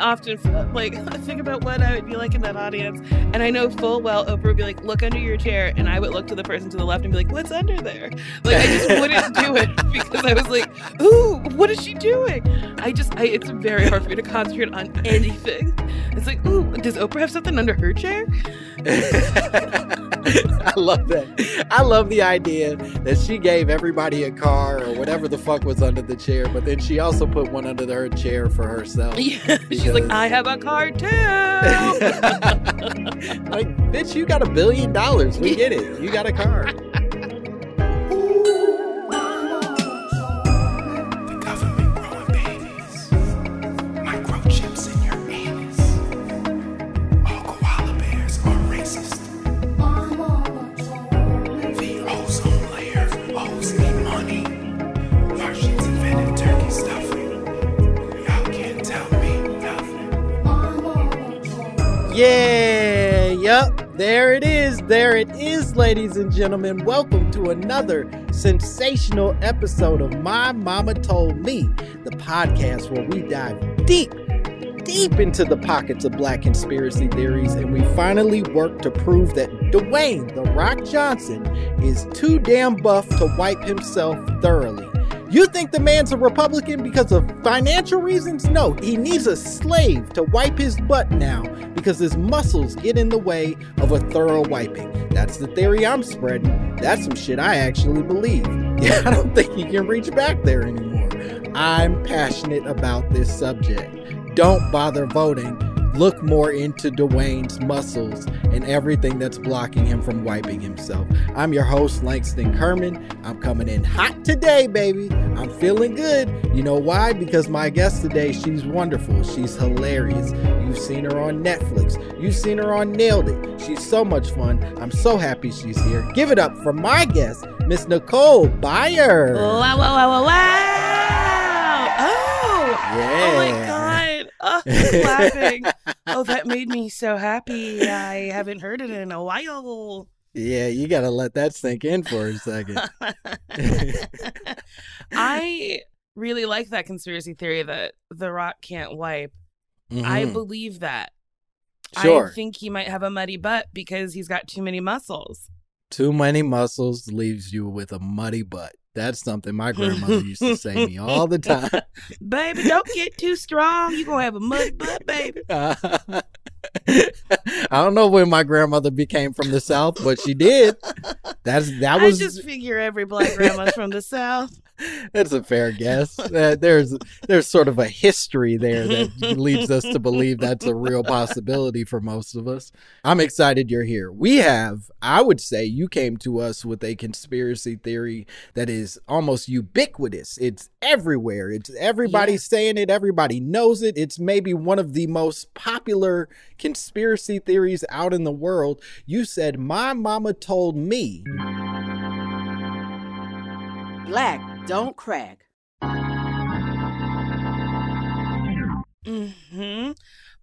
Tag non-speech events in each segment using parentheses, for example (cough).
often like (laughs) think about what I would be like in that audience, and I know full well Oprah would be like, "Look under your chair," and I would look to the person to the left and be like, "What's under there?" Like I just wouldn't do it (laughs) because I was like, "Ooh, what is she doing?" I just, I, it's very hard for me to concentrate on anything. It's like, "Ooh, does Oprah have something under her chair?" (laughs) I love that. I love the idea that she gave everybody a car or whatever the fuck was under the chair, but then she also put one under her chair for herself. Yeah, she's like, "I have a car too." (laughs) like, bitch, you got a billion dollars. We get it. You got a car. There it is. There it is, ladies and gentlemen. Welcome to another sensational episode of My Mama Told Me, the podcast where we dive deep, deep into the pockets of black conspiracy theories and we finally work to prove that Dwayne The Rock Johnson is too damn buff to wipe himself thoroughly. You think the man's a Republican because of financial reasons? No, he needs a slave to wipe his butt now because his muscles get in the way of a thorough wiping. That's the theory I'm spreading. That's some shit I actually believe. (laughs) Yeah, I don't think he can reach back there anymore. I'm passionate about this subject. Don't bother voting. Look more into Dwayne's muscles and everything that's blocking him from wiping himself. I'm your host, Langston Kerman. I'm coming in hot today, baby. I'm feeling good. You know why? Because my guest today, she's wonderful. She's hilarious. You've seen her on Netflix. You've seen her on Nailed It. She's so much fun. I'm so happy she's here. Give it up for my guest, Miss Nicole Byer. Wow, wow, wow, wow, wow. Oh, oh my Yeah. God. Oh, (laughs) laughing. Oh, that made me so happy. I haven't heard it in a while. Yeah, you gotta let that sink in for a second. (laughs) I really like that conspiracy theory that The Rock can't wipe. I Mhm. believe that. Sure. I think he might have a muddy butt because he's got too many muscles. Too many muscles leaves you with a muddy butt. That's something my grandmother (laughs) used to say to me all the time. (laughs) Baby, don't get too strong. You're going to have a muddy butt, baby. (laughs) I don't know when my grandmother became from the South, but she did. That's that was I just figure every black grandma's from the South. That's a fair guess. Uh, there's there's sort of a history there that leads us to believe that's a real possibility for most of us. I'm excited you're here. We have, I would say, you came to us with a conspiracy theory that is almost ubiquitous. It's everywhere. It's everybody saying it. Everybody knows it. It's maybe one of the most popular conspiracy theories out in the world. You said, "My mama told me." Black don't crack. hmm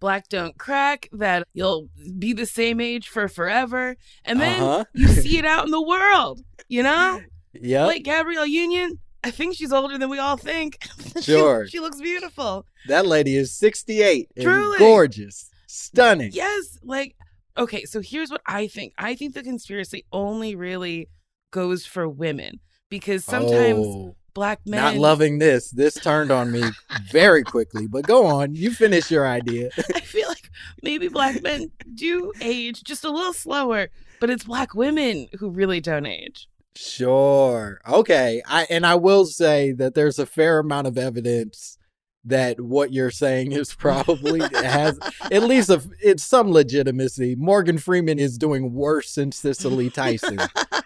Black don't crack, that you'll be the same age for forever. And then Uh-huh. you see it out in the world, you know? Yep. Like Gabrielle Union, I think she's older than we all think. (laughs) Sure. she, looks beautiful. That lady is 68 and Truly. gorgeous, stunning. Yes. Like, okay, so here's what I think I think the conspiracy only really goes for women because sometimes Oh, black men. not loving this. This turned on me very quickly. But go on, you finish your idea. (laughs) I feel like maybe black men do age just a little slower, but it's black women who really don't age. Sure. Okay. I and I will say that there's a fair amount of evidence that what you're saying is (laughs) probably has at least a, it's some legitimacy. Morgan Freeman is doing worse than Cicely (laughs) Tyson.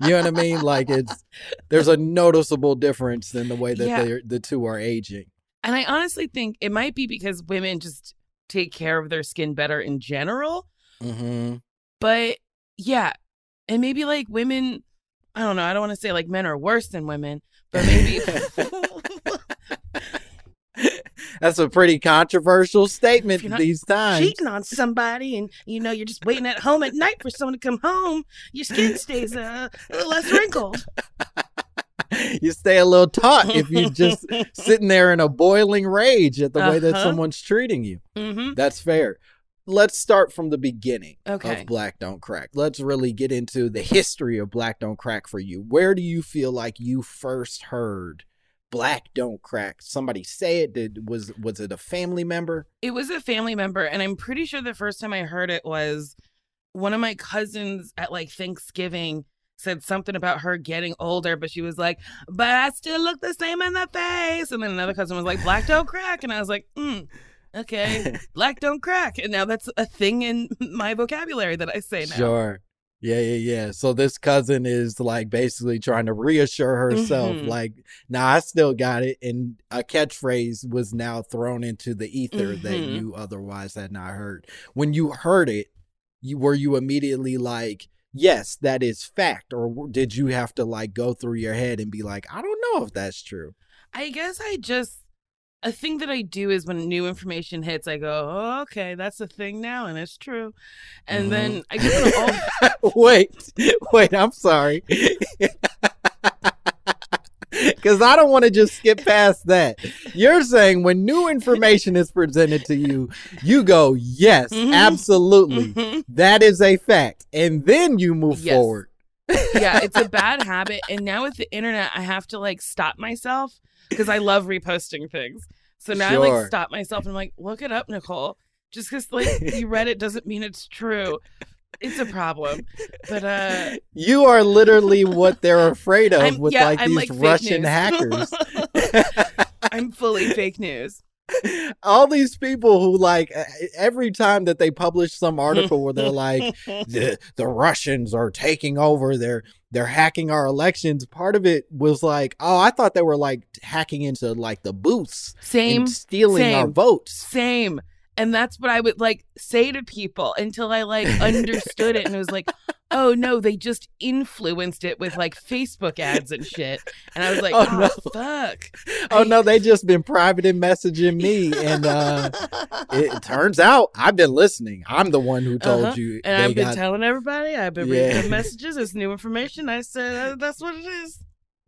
you know what I mean? Like it's there's a noticeable difference in the way that Yeah. the two are aging. And I honestly think it might be because women just take care of their skin better in general. Mm-hmm. But yeah, and maybe like women, I don't know, I don't want to say like men are worse than women, but maybe. (laughs) That's a pretty controversial statement If you're not these times. cheating on somebody and you know you're just waiting at home at night for someone to come home your skin (laughs) stays uh, a little less wrinkled you stay a little taut if you're just (laughs) sitting there in a boiling rage at the way that Uh-huh. someone's treating you. hmm That's fair. Let's start from the beginning Okay. of Black Don't Crack. Let's really get into the history of Black Don't Crack for you. Where do you feel like you first heard Black Don't Crack? Somebody say it? Did was was it a family member? it was a family member and i'm pretty sure the first time i heard it was one of my cousins at like thanksgiving said something about her getting older but she was like but i still look the same in the face and then another cousin was like black don't crack and i was like mm, okay (laughs) black don't crack and now that's a thing in (laughs) my vocabulary that i say now Sure. Yeah, yeah, yeah. So this cousin is like basically trying to reassure herself, Mhm. like, nah, I still got it. And a catchphrase was now thrown into the ether that Mhm. you otherwise had not heard. When you heard it, you were you immediately like, yes, that is fact, or did you have to like go through your head and be like, I don't know if that's true? I guess I just a thing that I do is when new information hits, I go, oh, okay, that's a thing now, and it's true. And then I it'll all, (laughs) wait, wait, I'm sorry. (laughs) Because I don't want to just skip past that. You're saying when new information is presented to you, you go, yes, Mhm. absolutely. Mhm. That is a fact. And then you move Yes. forward. yeah, (laughs) it's a bad habit. And now with the internet, I have to like stop myself because I love reposting things. So now I like stop myself and I'm like, look it up, Nicole. Just because like (laughs) you read it doesn't mean it's true. It's a problem. But uh You are literally what they're (laughs) afraid of I'm, with yeah, like I'm these like Russian hackers. (laughs) I'm fully fake news. All these people who like every time that they publish some article where they're like (laughs) the, the Russians are taking over they're they're hacking our elections part of it was like oh I thought they were like hacking into like the booths Same, and stealing our votes same. And that's what I would like say to people until I like (laughs) understood it and it was like, oh no, they just influenced it with like Facebook ads and shit. And I was like, Oh, oh, no. fuck. oh no they just been private messaging me and uh it, (laughs) it turns out I've been listening I'm the one who told Uh-huh. you And I've been got telling everybody, I've been Yeah. reading the (laughs) messages, it's new information. I said, uh, that's what it is.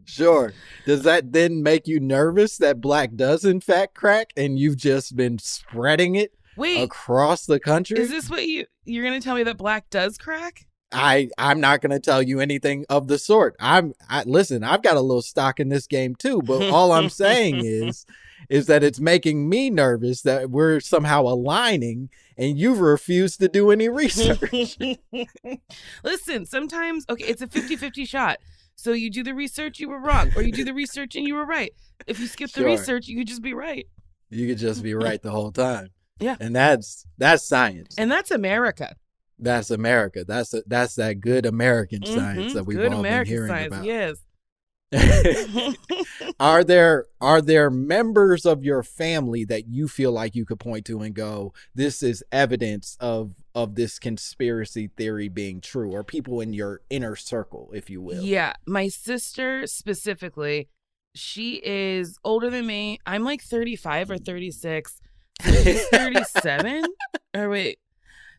Sure. Does that then make you nervous that black does in fact crack and you've just been spreading it Wait, across the country? is this what you, you're going to tell me that black does crack? I I'm not going to tell you anything of the sort. I'm I listen, I've got a little stock in this game too, but all I'm saying is (laughs) is that it's making me nervous that we're somehow aligning and you've refused to do any research. (laughs) Listen, sometimes, okay, it's a 50 50 shot. So you do the research, you were wrong, or you do the research and you were right. If you skip the research, you could just be right. You could just be right the whole time. Yeah. And that's that's science. And that's America. That's America. That's a, that's that good American science Mhm. that we've Good all American been hearing science, about. yes. (laughs) are there are there members of your family that you feel like you could point to and go, this is evidence of of this conspiracy theory being true, or people in your inner circle, if you will? Yeah, my sister specifically, she is older than me. I'm like 35 or 36. So she's 37. (laughs) or wait.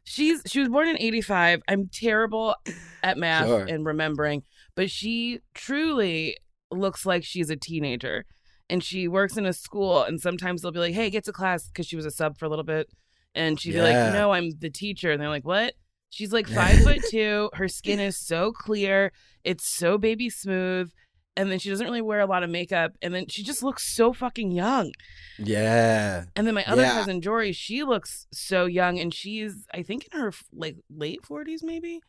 She's she was born in 85. I'm terrible at math Sure. and remembering, but she truly looks like she's a teenager. And she works in a school and sometimes they'll be like, "Hey, get to class" because she was a sub for a little bit. And she'd be like, "No, I'm the teacher." And they're like, "What?" She's like (laughs) five foot two. Her skin is so clear. It's so baby smooth. And then she doesn't really wear a lot of makeup. And then she just looks so fucking young. Yeah. And then my other Yeah. cousin Jory, she looks so young, and she's I think in her like late forties, maybe.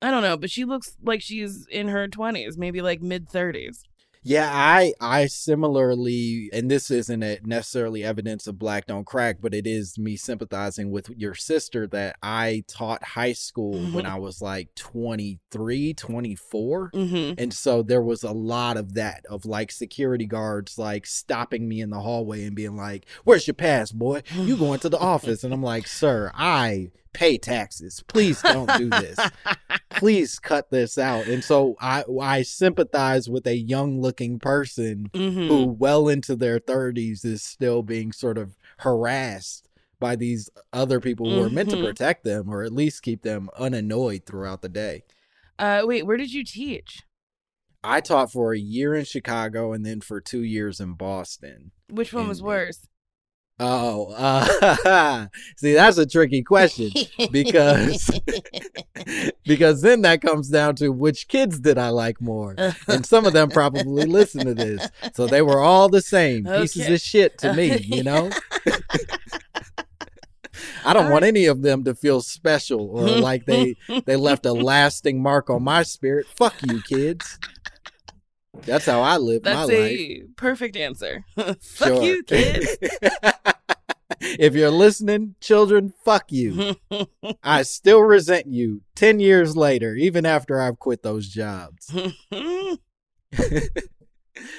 I don't know, but she looks like she's in her twenties, maybe like mid thirties. Yeah, I I similarly, and this isn't necessarily evidence of black don't crack, but it is me sympathizing with your sister that I taught high school when I was like 23, 24. Mm-hmm. And so there was a lot of that of like security guards like stopping me in the hallway and being like, "Where's your pass, boy? You going to the (laughs) office?" And I'm like, "Sir, I pay taxes. Please don't do this. (laughs) Please cut this out." And so I I sympathize with a young-looking person Mm-hmm. who well into their 30s is still being sort of harassed by these other people who are meant to Mhm. protect them or at least keep them unannoyed throughout the day. Uh, wait, where did you teach? I taught for a year in Chicago and then for two years in Boston. Which one was worse? Oh, uh, (laughs) see, that's a tricky question (laughs) because (laughs) because then that comes down to which kids did I like more, and some of them probably listen to this, so they were all the same pieces of shit to me, you know. I don't want any of them to feel special or like they they left a lasting mark on my spirit. Fuck you, kids. That's how I live my That's life. a perfect answer. (laughs) Fuck you, kids. (laughs) if you're listening, children, fuck you. (laughs) I still resent you 10 years later, even after I've quit those jobs.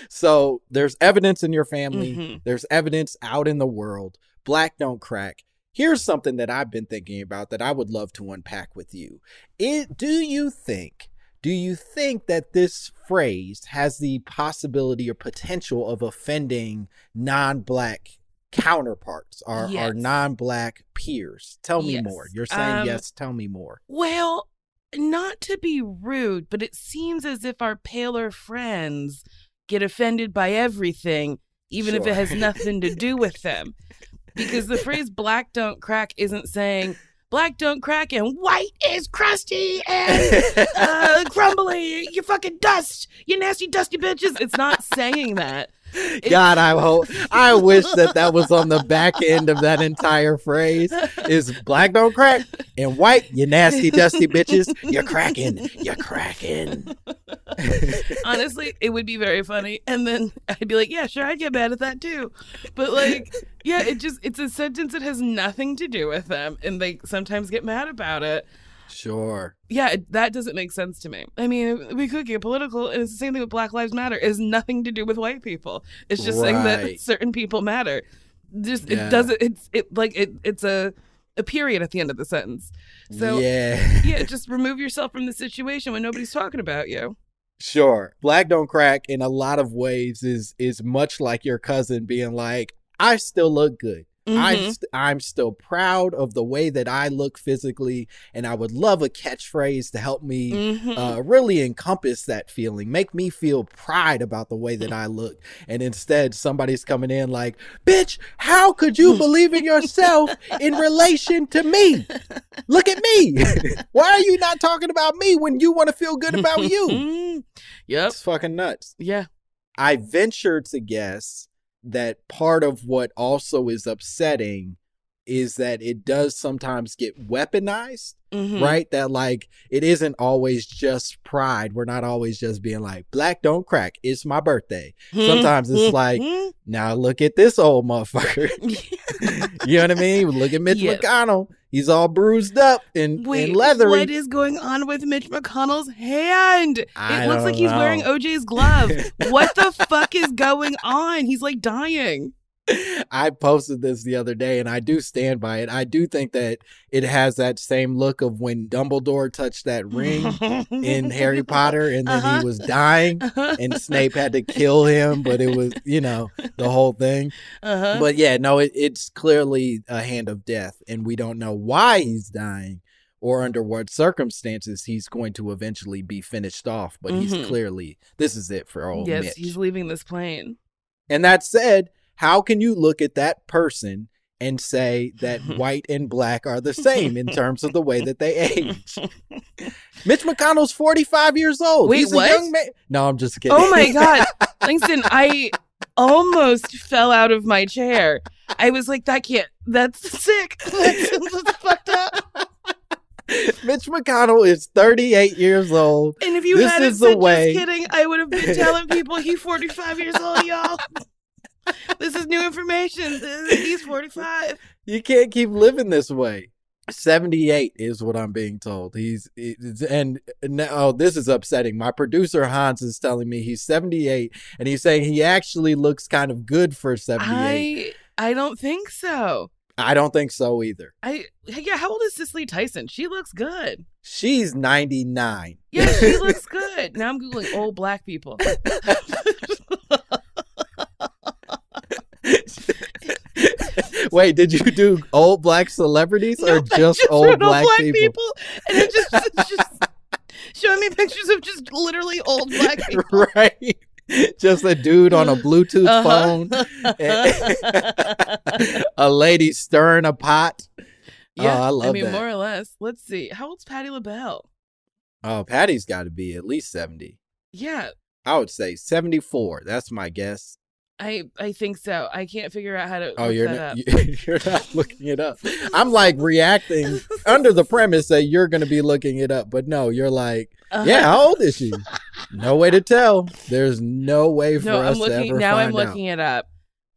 so there's evidence in your family, Mhm. there's evidence out in the world. Black don't crack. Here's something that I've been thinking about that I would love to unpack with you. It, do you think do you think that this phrase has the possibility or potential of offending non-black counterparts, our, our Yes. non-black peers? Tell me Yes. more. You're saying Um, yes, tell me more. Well, not to be rude, but it seems as if our paler friends get offended by everything, even if it has nothing to do with them. (laughs) Because the phrase black don't crack isn't saying black don't crack and white is crusty and (laughs) uh, crumbly. You fucking dust. You nasty, dusty bitches. It's not saying that. (laughs) God, I hope I wish that that was on the back end of that entire phrase. Is black don't crack and white, you nasty dusty bitches, you're cracking, you're cracking. (laughs) Honestly, it would be very funny. And then I'd be like, yeah, sure, I'd get mad at that too. But like, yeah, it just, it's a sentence that has nothing to do with them. And they sometimes get mad about it. Sure. Yeah, it, that doesn't make sense to me. I mean, we could get political, and it's the same thing with Black Lives Matter. It has nothing to do with white people. It's just saying that certain people matter. Just Yeah. it doesn't. It's it like it. It's a a period at the end of the sentence. So yeah. yeah, just remove yourself from the situation when nobody's talking about you. Sure. Black don't crack in a lot of ways is is much like your cousin being like, I still look good. I'm Mhm. st- I'm still proud of the way that I look physically, and I would love a catchphrase to help me Mhm. uh, really encompass that feeling, make me feel pride about the way that I look. And instead, somebody's coming in like, "Bitch, how could you (laughs) believe in yourself in relation to me? Look at me. (laughs) Why are you not talking about me when you want to feel good about you?" Mm. Yep. It's fucking nuts. Yeah. I venture to guess that part of what also is upsetting is that it does sometimes get weaponized Mhm. right? That like it isn't always just pride. We're not always just being like, black don't crack. It's my birthday. Hmm. Sometimes it's hmm. like, hmm. now look at this old motherfucker. (laughs) (laughs) you know what I mean? Look at Mitch Yes. McConnell. He's all bruised up and, Wait, and leathery. what is going on with Mitch McConnell's hand? I it looks like don't he's know. wearing OJ's glove. (laughs) what the fuck is going on? He's like dying. (laughs) I posted this the other day and I do stand by it. I do think that it has that same look of when Dumbledore touched that ring in Harry (laughs) Potter and then Uh-huh. he was dying and Snape had to kill him, but it was, you know, the whole thing. Uh-huh. But yeah, no, it, it's clearly a hand of death and we don't know why he's dying or under what circumstances he's going to eventually be finished off, but Mhm. he's clearly this is it for old yes, Mitch. he's leaving this plane. And that said, how can you look at that person and say that (laughs) white and black are the same in terms of the way that they age? (laughs) Mitch McConnell's 45 years old. Wait, He's what? a young man. No, I'm just kidding. Oh my god, (laughs) Langston, I almost fell out of my chair. I was like, that can't. That's sick. That's, that's fucked up. Mitch McConnell is 38 years old. And if you This hadn't is the said way- just kidding, I would have been telling people he's 45 years old, y'all. (laughs) This is new information. He's 45. You can't keep living this way. 78 is what I'm being told. He's it's- and now oh, this is upsetting. My producer Hans is telling me he's 78 and he's saying he actually looks kind of good for 78. I I don't think so. I don't think so either. I yeah. How old is Cicely Tyson? She looks good. She's 99. Yeah, she (laughs) looks good. Now I'm googling old black people. (laughs) (laughs) Wait, did you do old black celebrities or No, I just, old (laughs) wrote black, people? and it just it's just (laughs) showing me pictures of just literally old black people. right. Just a dude on a Bluetooth Uh-huh. phone. a lady stirring a pot. Yeah, oh, I love I mean, that. more or less. Let's see. How old's Patti LaBelle? Oh, Patti's got to be at least 70. Yeah, I would say 74. That's my guess. I I think so. I can't figure out how to. Oh, look you're not, (laughs) you're not looking it up. I'm like reacting (laughs) under the premise that you're going to be looking it up, but no, you're like, Uh-huh. yeah, how old is she? No way to tell. There's no way for No, us I'm looking to ever now. I'm looking it up.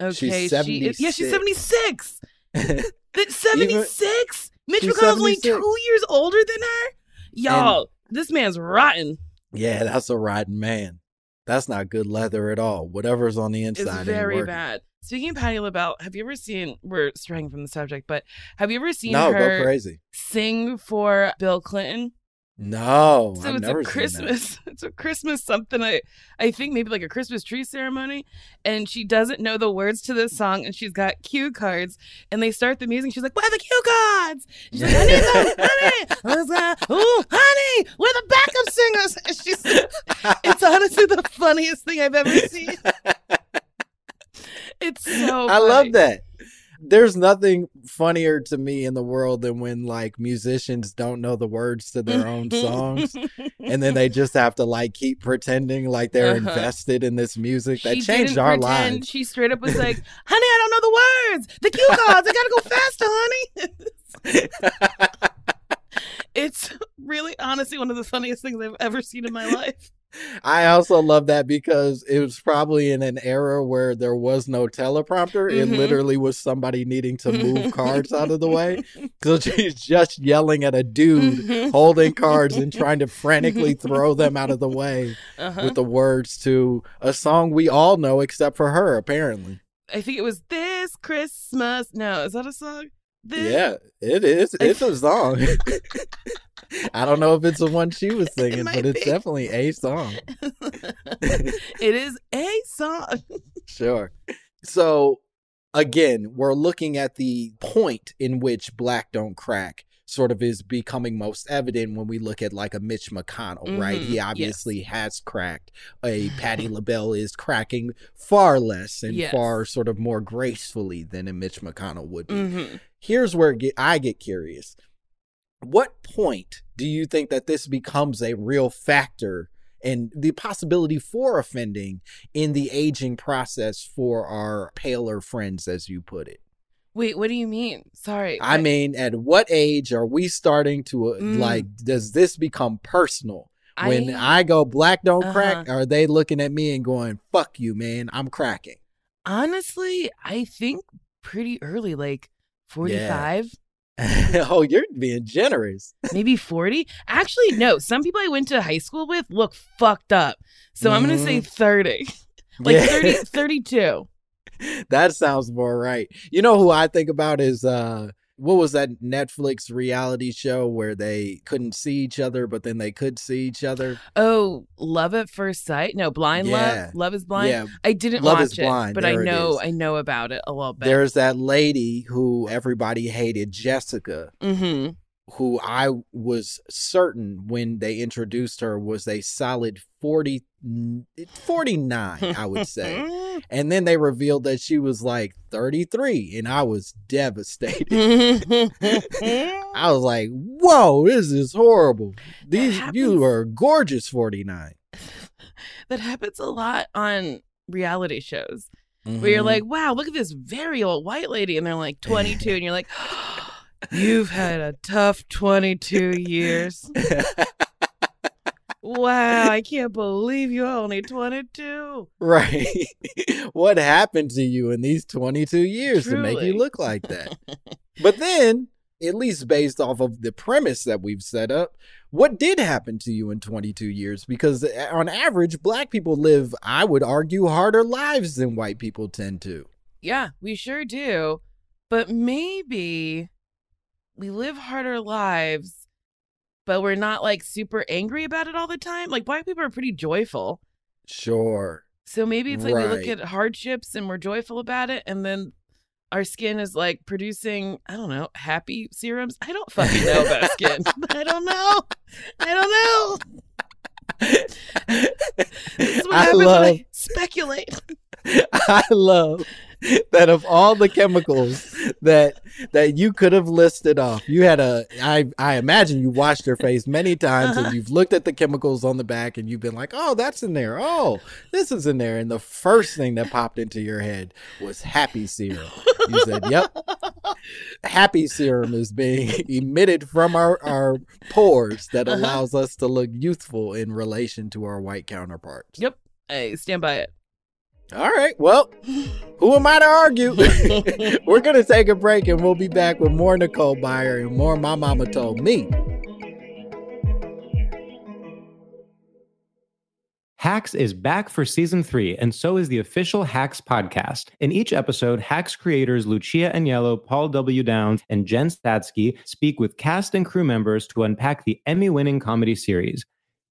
Okay, She's she is, yeah, she's 76. 76. (laughs) 76. Mitch McConnell's only two years older than her. Y'all, this man's rotten. yeah, that's a rotten man. That's not good leather at all. Whatever's on the inside ain't very bad. Speaking of Patti LaBelle, have you ever seen? We're straying from the subject, but have you ever seen No, her crazy. sing for Bill Clinton? No, So I've it's a. Christmas. (laughs) It's a Christmas something. I I think maybe like a Christmas tree ceremony, and she doesn't know the words to this song, and she's got cue cards, and they start the music. She's like, "Where are the cue cards?" She's like, "I need them, honey." I was like, Ooh, honey, we're the backup singers. And she's. It's honestly the funniest thing I've ever seen. (laughs) It's so. I love that. There's nothing funnier to me in the world than when like musicians don't know the words to their own songs (laughs) and then they just have to like keep pretending like they're Uh-huh. invested in this music that She changed our pretend. lives. She straight up was (laughs) like, "Honey, I don't know the words. The cue cards. I gotta go faster, honey." (laughs) it's really, honestly, one of the funniest things I've ever seen in my life. I also love that because it was probably in an era where there was no teleprompter. It Mhm. literally was somebody needing to move cards out of the way. (laughs) So she's just yelling at a dude holding cards and (laughs) trying to frantically throw them out of the way Uh-huh. with the words to a song we all know except for her, apparently. I think it was this Christmas. No, is that a song? This- Yeah, (laughs) it is. It's a song. (laughs) I don't know if it's the one she was singing, might but it's be. definitely a song. (laughs) it is a song. Sure. So again, we're looking at the point in which black don't crack sort of is becoming most evident when we look at like a Mitch McConnell, right? Mhm, He yes. obviously has cracked. A Patti (laughs) LaBelle is cracking far less and Yes. far sort of more gracefully than a Mitch McConnell would be. Mhm. Here's where get, I get curious. What point do you think that this becomes a real factor and the possibility for offending in the aging process for our paler friends, as you put it? Wait, what do you mean? Sorry. I mean, at what age are we starting to uh, Mm. like? Does this become personal? When I- go black don't Uh-huh. crack, are they looking at me and going, "Fuck you, man, I'm cracking"? honestly, I think pretty early, like 45, (laughs) oh, you're being generous. maybe 40. Actually, no. Some people I went to high school with look fucked up. So I'm going to say 30. (laughs) Like Yeah. 30, (laughs) 32. (laughs) that sounds more right. You know who I think about is uh what was that Netflix reality show where they couldn't see each other but then they could see each other? Oh, Love at First Sight? No, Blind Yeah. Love. Love is Blind. Yeah. I didn't Love watch is it, Blind. but I There it know. I know about it a little bit. There's that lady who everybody hated, Jessica, mm-hmm. who I was certain when they introduced her was a solid 40 49, I would say. (laughs) and then they revealed that she was like 33 and I was devastated. (laughs) (laughs) I was like, "Whoa, this is horrible. These you are gorgeous 49." (laughs) that happens a lot on reality shows where Mm-hmm. you're like, wow, look at this very old white lady. And they're like 22. and you're like, you've had a tough 22 years. Wow, I can't believe you're only 22. (laughs) right. (laughs) what happened to you in these 22 years to make you look like that? (laughs) but then, at least based off of the premise that we've set up, what did happen to you in 22 years? Because uh, on average, black people live, I would argue, harder lives than white people tend to. Yeah, we sure do. But maybe we live harder lives, but we're not like super angry about it all the time. Like black people are pretty joyful. Sure. So maybe it's like we look at hardships and we're joyful about it, and then our skin is like producing, I don't know, happy serums. I don't fucking know about skin. (laughs) I don't know. I don't know. (laughs) This is what I happens when love I speculate. (laughs) I love that of all the chemicals that that you could have listed off, you had a I I imagine you washed your face many times Uh-huh. and you've looked at the chemicals on the back and you've been like, "Oh, that's in there. Oh, this is in there." And the first thing that popped into your head was happy serum. You said, "Yep. Happy serum is being (laughs) emitted from our our pores that Uh-huh. allows us to look youthful in relation to our white counterparts." Yep. I stand by it. All right. Well, who am I to argue? (laughs) (laughs) We're going to take a break and we'll be back with more Nicole Byer and more My Mama Told Me. Hacks is back for season three, and so is the official Hacks podcast. In each episode, Hacks creators Lucia Aniello, Paul W. Downs, and Jen Statsky speak with cast and crew members to unpack the Emmy winning comedy series.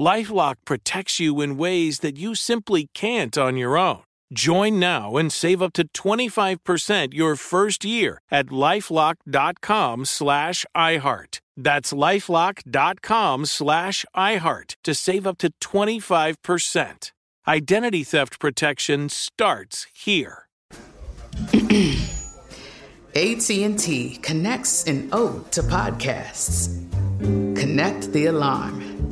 Lifelock protects you in ways that you simply can't on your own. Join now and save up to 25% your first year at lifelock.com slash iHeart. That's lifelock.com slash iHeart to save up to 25%. Identity theft protection starts here. (clears throat) AT&T connects an ode to podcasts. Connect the alarm.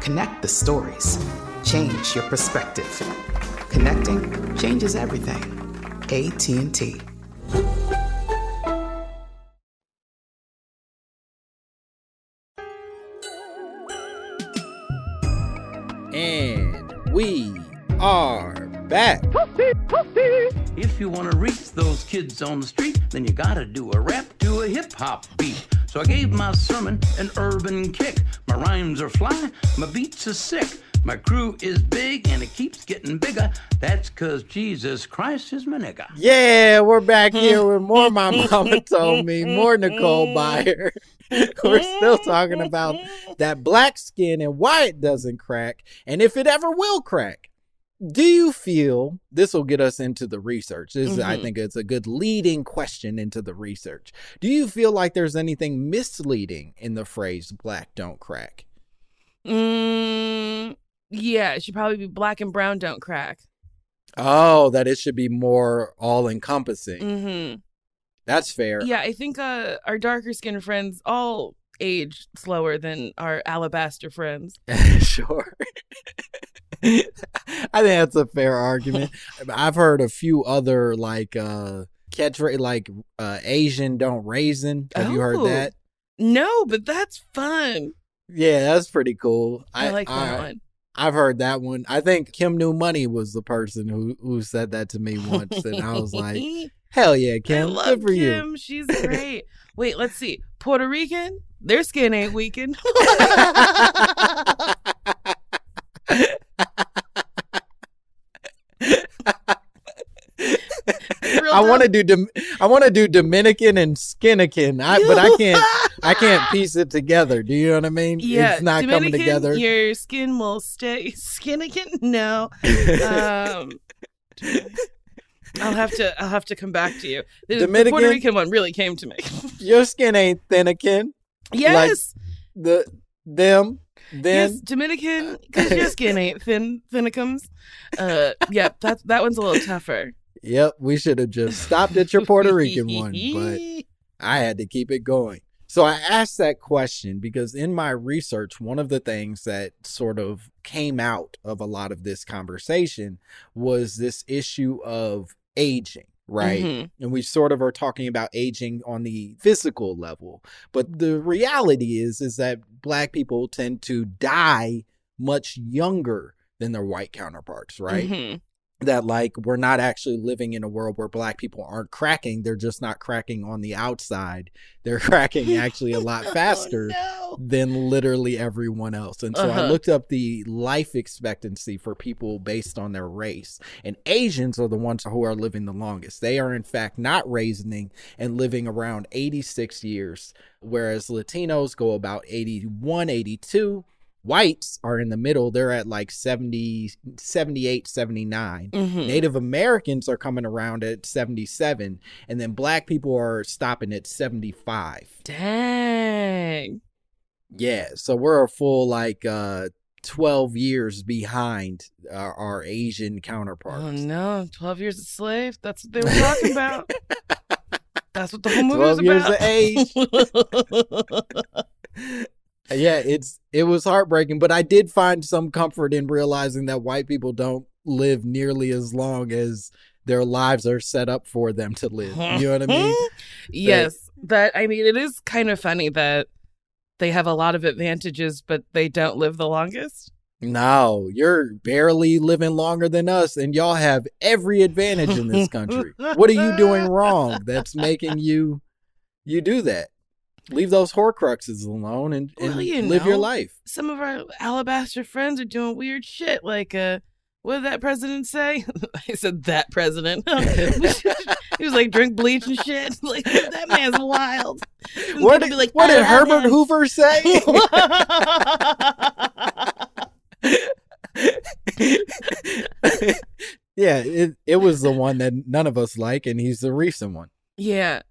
Connect the stories. Change your perspective. Connecting changes everything. AT&T. And we are back. If you want to reach those kids on the street, then you gotta do a rap to a hip hop beat. So I gave my sermon an urban kick. My rhymes are fly, my beats are sick. My crew is big and it keeps getting bigger. That's cause Jesus Christ is my nigga. Yeah, we're back (laughs) here with more My Mama Told Me, more Nicole Byer. (laughs) we're still talking about that black skin and why it doesn't crack and if it ever will crack. Do you feel this will get us into the research? This is, I think it's a good leading question into the research. Do you feel like there's anything misleading in the phrase black don't crack? Mm, yeah, it should probably be black and brown don't crack. Oh, that it should be more all encompassing. hmm That's fair. Yeah, I think uh, our darker skinned friends all age slower than our alabaster friends. (laughs) sure. I think that's a fair argument. I've heard a few other like uh catchphrase like uh Asian don't raisin. Have you heard Oh. that? No, but that's fun. Yeah, that's pretty cool. I, like that one. I've heard that one. I think Kim New Money was the person who who said that to me once, and I was like, (laughs) "Hell yeah, I Kim! love Good for you." Kim. She's great. Wait, let's see. Puerto Rican, their skin ain't weakened. (laughs) (laughs) Real I want to do I want to do Dominican and Skinnikin, I, but I can't I can't (laughs) piece it together. Do you know what I mean? Yeah, it's not coming together. Your skin will stay (laughs) skinnikin. No, um, I'll have to. I'll have to come back to you. The, the Puerto Dominican? Rican one really came to me. (laughs) Your skin ain't thinnikin. yes, The them then yes, Dominican, because your skin ain't thin thinnicums. Uh, yeah, that that one's a little tougher. Yep, we should have just stopped at your Puerto Rican one, but (laughs) I had to keep it going. So I asked that question because in my research, one of the things that sort of came out of a lot of this conversation was this issue of aging, right? Mhm. And we sort of are talking about aging on the physical level. But the reality is is that black people tend to die much younger than their white counterparts, right? Mhm. That like we're not actually living in a world where black people aren't cracking they're just not cracking on the outside. They're (laughs) cracking actually a lot (laughs) faster Oh, than literally everyone else. And so i Uh-huh. looked up the life expectancy for people based on their race and asians are the ones who are living the longest. They are in fact not raisioning and living around 86 years whereas latinos go about 81 82 whites are in the middle they're at like 70 78 79 Mhm. native americans are coming around at 77 and then black people are stopping at 75 Dang. yeah so we're a full like uh 12 years behind our, our asian counterparts Oh no, twelve years a slave. That's what they were talking (laughs) about. That's what the whole movie 12 was years of age. (laughs) (laughs) yeah it's it was heartbreaking but i did find some comfort in realizing that white people don't live nearly as long as their lives are set up for them to live. You know what i mean? Mm-hmm. Yes, that I mean, it is kind of funny that they have a lot of advantages, but they don't live the longest. no you're barely living longer than us and y'all have every advantage in this country. What are you doing (laughs) wrong that's making you you do that leave those horcruxes alone and, and Well, you live your life Some of our alabaster friends are doing weird shit, like uh. What did that president say? (laughs) I said that president. (laughs) (laughs) he was like drink bleach and shit. Like that man's wild. And what did, like, what did "Ah, herbert man." hoover say yeah, it it was the one that none of us like, and he's the recent one. Yeah.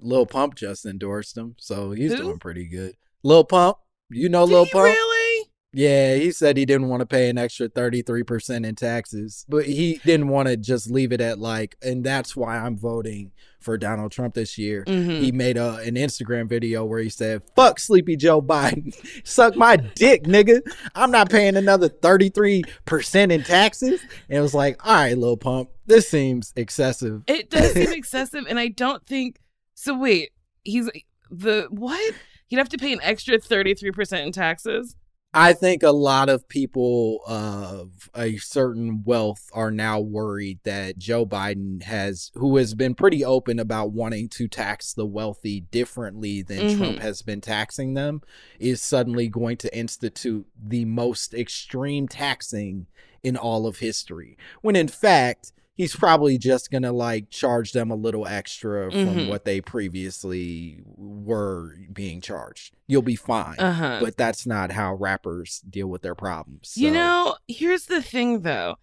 Lil Pump just endorsed him, so he's Who? doing pretty good. Lil Pump, you know Did Lil Pump? really? Yeah, he said he didn't want to pay an extra 33% in taxes, but he didn't want to just leave it at like, and that's why I'm voting for Donald Trump this year. Mhm. He made a, an Instagram video where he said, fuck Sleepy Joe Biden. (laughs) Suck my dick, nigga. I'm not paying another 33% in taxes. And it was like, all right, Lil Pump, this seems excessive. It does seem (laughs) excessive, and I don't think so. Wait, he's the what? He'd have to pay an extra thirty three percent in taxes. I think a lot of people of a certain wealth are now worried that Joe Biden has, who has been pretty open about wanting to tax the wealthy differently than Mhm. Trump has been taxing them, is suddenly going to institute the most extreme taxing in all of history. When in fact, he's probably just to like charge them a little extra from Mhm. what they previously were being charged. You'll be fine Uh-huh. but that's not how rappers deal with their problems. You know, here's the thing though.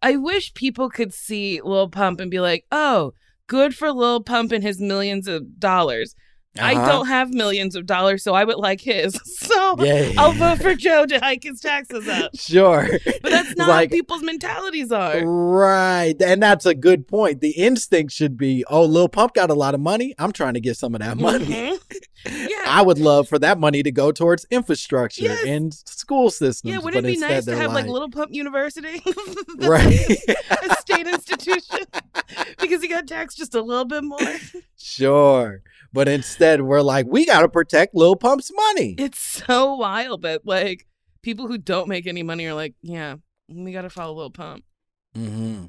I wish people could see Lil Pump and be like, "Oh, good for Lil Pump and his millions of dollars." I Uh-huh. don't have millions of dollars, so I would like his. (laughs) So Yeah. I'll vote for Joe to hike his taxes up. (laughs) sure, But that's not like how people's mentalities are. right, and that's a good point. The instinct should be, "Oh, Lil Pump got a lot of money. I'm trying to get some of that money. Mhm. (laughs) Yeah. I would love for that money to go towards infrastructure Yes. and school systems." Yeah, wouldn't but it be nice to have like Little Pump University? Right? a state institution because he got taxed just a little bit more. sure, but instead we're like, we got to protect Lil Pump's money. It's so wild that like people who don't make any money are like, yeah, we got to follow Lil Pump. Mm-hmm.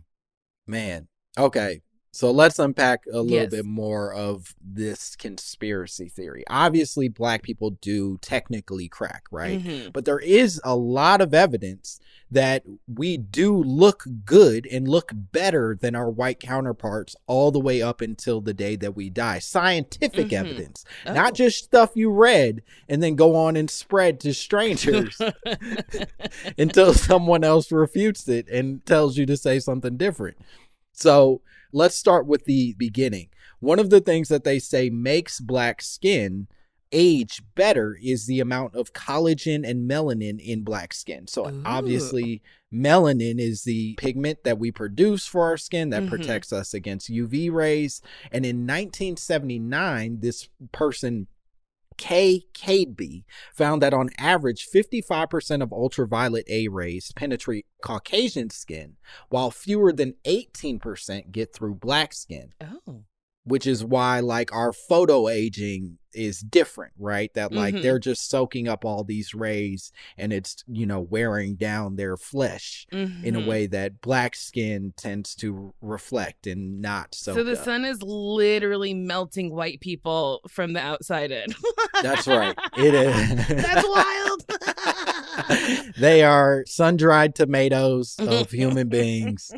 Man. Okay. So let's unpack a little Yes. bit more of this conspiracy theory. Obviously, black people do technically crack, right? Mhm. But there is a lot of evidence that we do look good and look better than our white counterparts all the way up until the day that we die. Scientific Mhm. evidence, Oh. not just stuff you read and then go on and spread to strangers (laughs) (laughs) until someone else refutes it and tells you to say something different. So let's start with the beginning. One of the things that they say makes black skin age better is the amount of collagen and melanin in black skin. So Ooh. obviously, melanin is the pigment that we produce for our skin that Mhm. protects us against UV rays. And in 1979, this person Kay Kaidbey found that on average, 55% of ultraviolet A rays penetrate Caucasian skin, while fewer than 18% get through black skin, oh. Which is why, like, our photo aging is different, right? That, like, Mhm. they're just soaking up all these rays and it's, you know, wearing down their flesh in a Mhm. way that black skin tends to reflect and not so. So the up. sun is literally melting white people from the outside in. That's right. It is. (laughs) That's wild. (laughs) they are sun dried tomatoes of (laughs) human beings.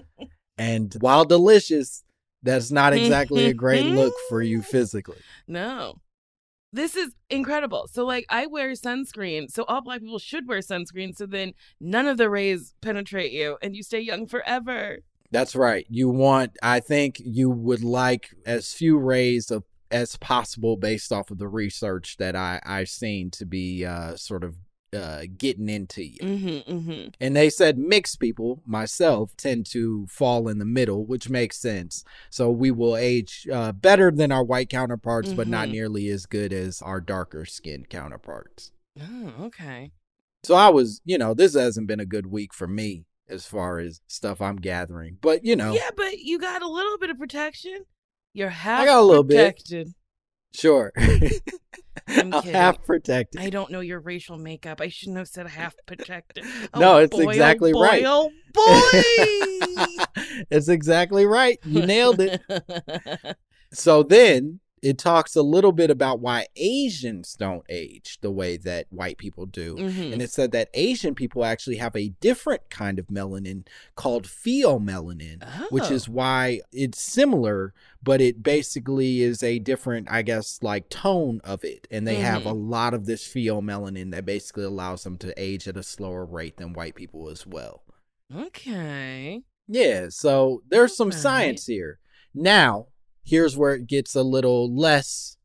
And while delicious, that's not exactly a great look (laughs) for you physically. No. This is incredible. So like I wear sunscreen. So all black people should wear sunscreen so then none of the rays penetrate you and you stay young forever. That's right. You want, I think you would like as few rays of as possible based off of the research that I, I've seen to be uh, sort of uh, getting into you. Mm-hmm, mm-hmm. And they said mixed people, myself, tend to fall in the middle, which makes sense. So we will age uh, better than our white counterparts, but not Mhm. nearly as good as our darker skinned counterparts. Oh, okay. So I was, you know, this hasn't been a good week for me as far as stuff I'm gathering. But, you know, Yeah, but you got a little bit of protection. You're half I got a little bit. Sure. (laughs) I'm (laughs) kidding. half protected. I don't know your racial makeup. I shouldn't have said half protected. (laughs) Oh, No, it's boy, oh, exactly boy, right. Oh boy! it's exactly right. You nailed it. So then it talks a little bit about why Asians don't age the way that white people do. Mhm. And it said that Asian people actually have a different kind of melanin called pheomelanin, which Oh. is why it's similar, but it basically is a different, I guess, like tone of it. And they have a lot of this pheomelanin that basically allows them to age at a slower rate than white people as well. Okay. Yeah, so there's some science here. Now, here's where it gets a little less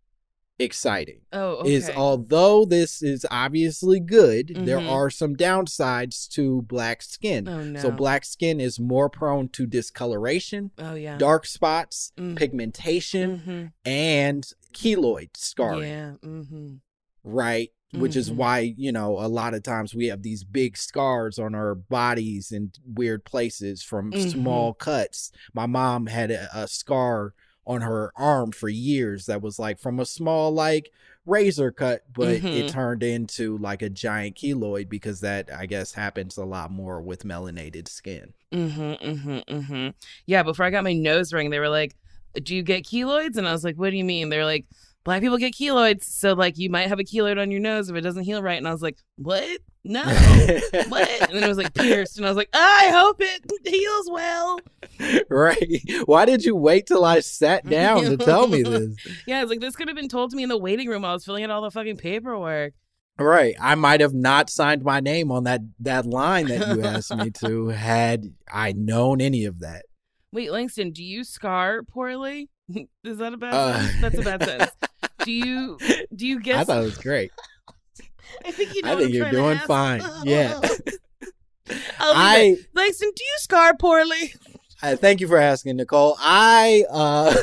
exciting. Oh, okay. Is although this is obviously good, there Mhm. are some downsides to black skin. Oh no. So black skin is more prone to discoloration, Oh yeah. dark spots, Mm. pigmentation, Mm-hmm. and keloid scarring. Yeah. Mm-hmm. right? Which is Mhm. why, you know, a lot of times we have these big scars on our bodies in weird places from Mhm. small cuts. My mom had a, a scar on her arm for years that was like from a small, like, razor cut, but it Mhm. turned into like a giant keloid because that, I guess, happens a lot more with melanated skin. Mm-hmm. Mm-hmm. Mm-hmm. Yeah. Before I got my nose ring, they were like, "Do you get keloids?" And I was like, "What do you mean?" They're like, "Black people get keloids, so like you might have a keloid on your nose if it doesn't heal right." And I was like, "What? No." (laughs) what? And then it was like pierced, and I was like, I hope it heals well. right. Why did you wait till I sat (laughs) down to tell me this? Yeah, it's like this could have been told to me in the waiting room while I was filling out all the fucking paperwork. Right. I might have not signed my name on that that line that you asked me to (laughs) had I known any of that. Wait, Langston, do you scar poorly? Is that a bad Uh. That's a bad sentence. Do you do you get I thought it was great. I (laughs) think you know I think you're doing fine. (laughs) Yeah. Leave (laughs) it. I Langston, do you scar poorly? I thank you for asking, Nicole. I uh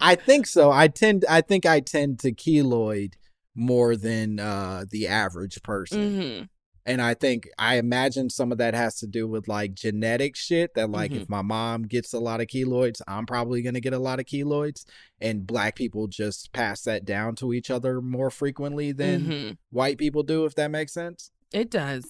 I think so. I tend I think I tend to keloid more than uh the average person. Mm-hmm. And I think I imagine some of that has to do with like genetic shit that like Mhm. if my mom gets a lot of keloids, I'm probably going to get a lot of keloids and black people just pass that down to each other more frequently than Mhm. white people do if that makes sense. It does.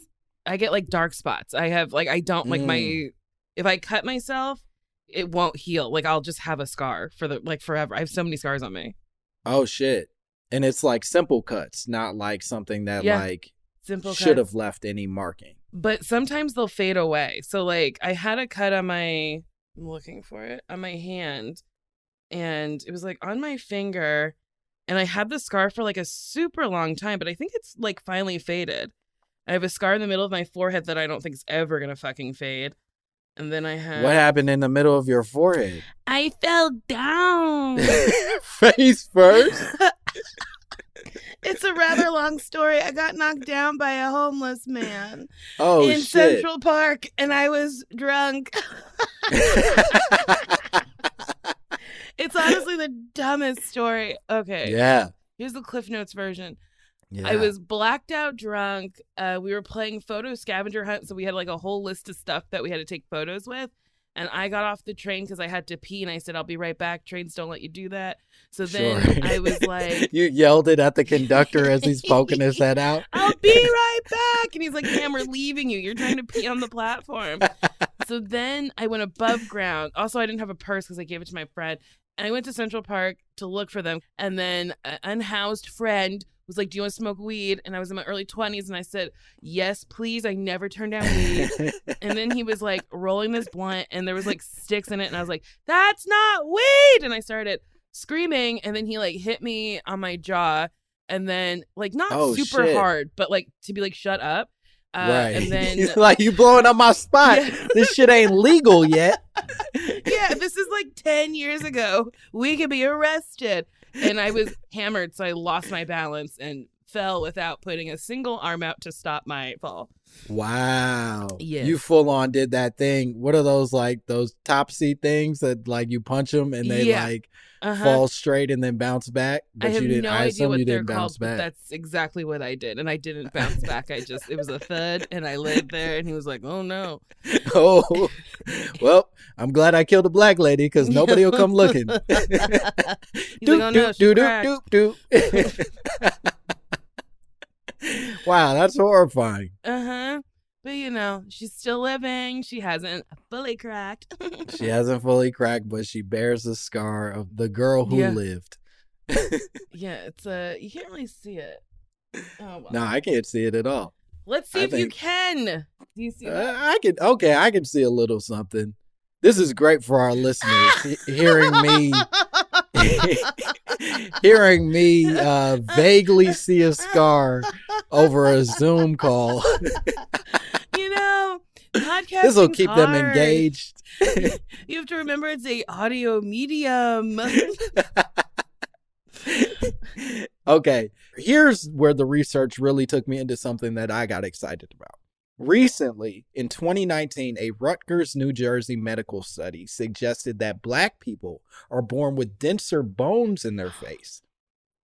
I get like dark spots. I have like I don't like my Mm. if I cut myself, it won't heal. Like I'll just have a scar for the like forever. I have so many scars on me. Oh shit. And it's like simple cuts, not like something that Yeah. like Simple should cuts. have left any marking. But sometimes they'll fade away. So like I had a cut on my I'm looking for it on my hand and it was like on my finger and I had the scar for like a super long time, but I think it's like finally faded. I have a scar in the middle of my forehead that I don't think is ever gonna fucking fade. And then I had What happened in the middle of your forehead? I fell down. (laughs) Face first? (laughs) it's a rather long story. I got knocked down by a homeless man Oh in shit. Central Park and I was drunk. (laughs) it's honestly the dumbest story. Okay. yeah. Here's the Cliff Notes version. Yeah. I was blacked out drunk. Uh, we were playing photo scavenger hunt, so we had like a whole list of stuff that we had to take photos with. And I got off the train because I had to pee, and I said, "I'll be right back." Trains don't let you do that. So then Sure. I was (laughs) like, you yelled it at the conductor as he's poking his head out. (laughs) I'll be right back. And he's like, Ma'am, we're leaving you. You're trying to pee on the platform. (laughs) so then I went above ground. Also, I didn't have a purse because I gave it to my friend. And I went to Central Park to look for them. And then an unhoused friend was like, Do you want to smoke weed? And I was in my early 20s. And I said, Yes, please. I never turn down weed. (laughs) and then he was like rolling this blunt and there was like sticks in it. And I was like, That's not weed. And I started screaming. And then he like hit me on my jaw. And then, like, not Oh, super shit. hard, but like to be like, Shut up. Uh, right. And then (laughs) like you blowing up my spot. Yeah. (laughs) This shit ain't legal yet. yeah, this is like 10 years ago. We could be arrested. And I was hammered, so I lost my balance and fell without putting a single arm out to stop my fall. Wow. Yes. You full on did that thing. What are those like those top seat things that like you punch them and they Yeah. like Uh-huh. fall straight and then bounce back? I have you didn't no I idea what they're called, but that's exactly what I did. And I didn't (laughs) bounce back. I just, it was a thud, and I laid there, and he was like, oh no. (laughs) oh well, I'm glad I killed a black lady because nobody will come looking. (laughs) He's like, oh no, she cracked. doop, doop. (laughs) wow, that's horrifying. Uh huh. But you know, she's still living. She hasn't fully cracked. (laughs) She hasn't fully cracked, but she bears the scar of the girl who Yeah. lived. (laughs) yeah, it's uh, you can't really see it. Oh well. No, I can't see it at all. Let's see I if you can. Do you see Uh. I can okay, I can see a little something. This is great for our listeners hearing me (laughs) hearing me uh vaguely see a scar over a Zoom call. (laughs) you know, podcast Podcasting's This will keep them engaged. (laughs) You have to remember it's a audio medium. okay, here's where the research really took me into something that I got excited about. Recently, in 2019, a Rutgers, New Jersey medical study suggested that black people are born with denser bones in their face.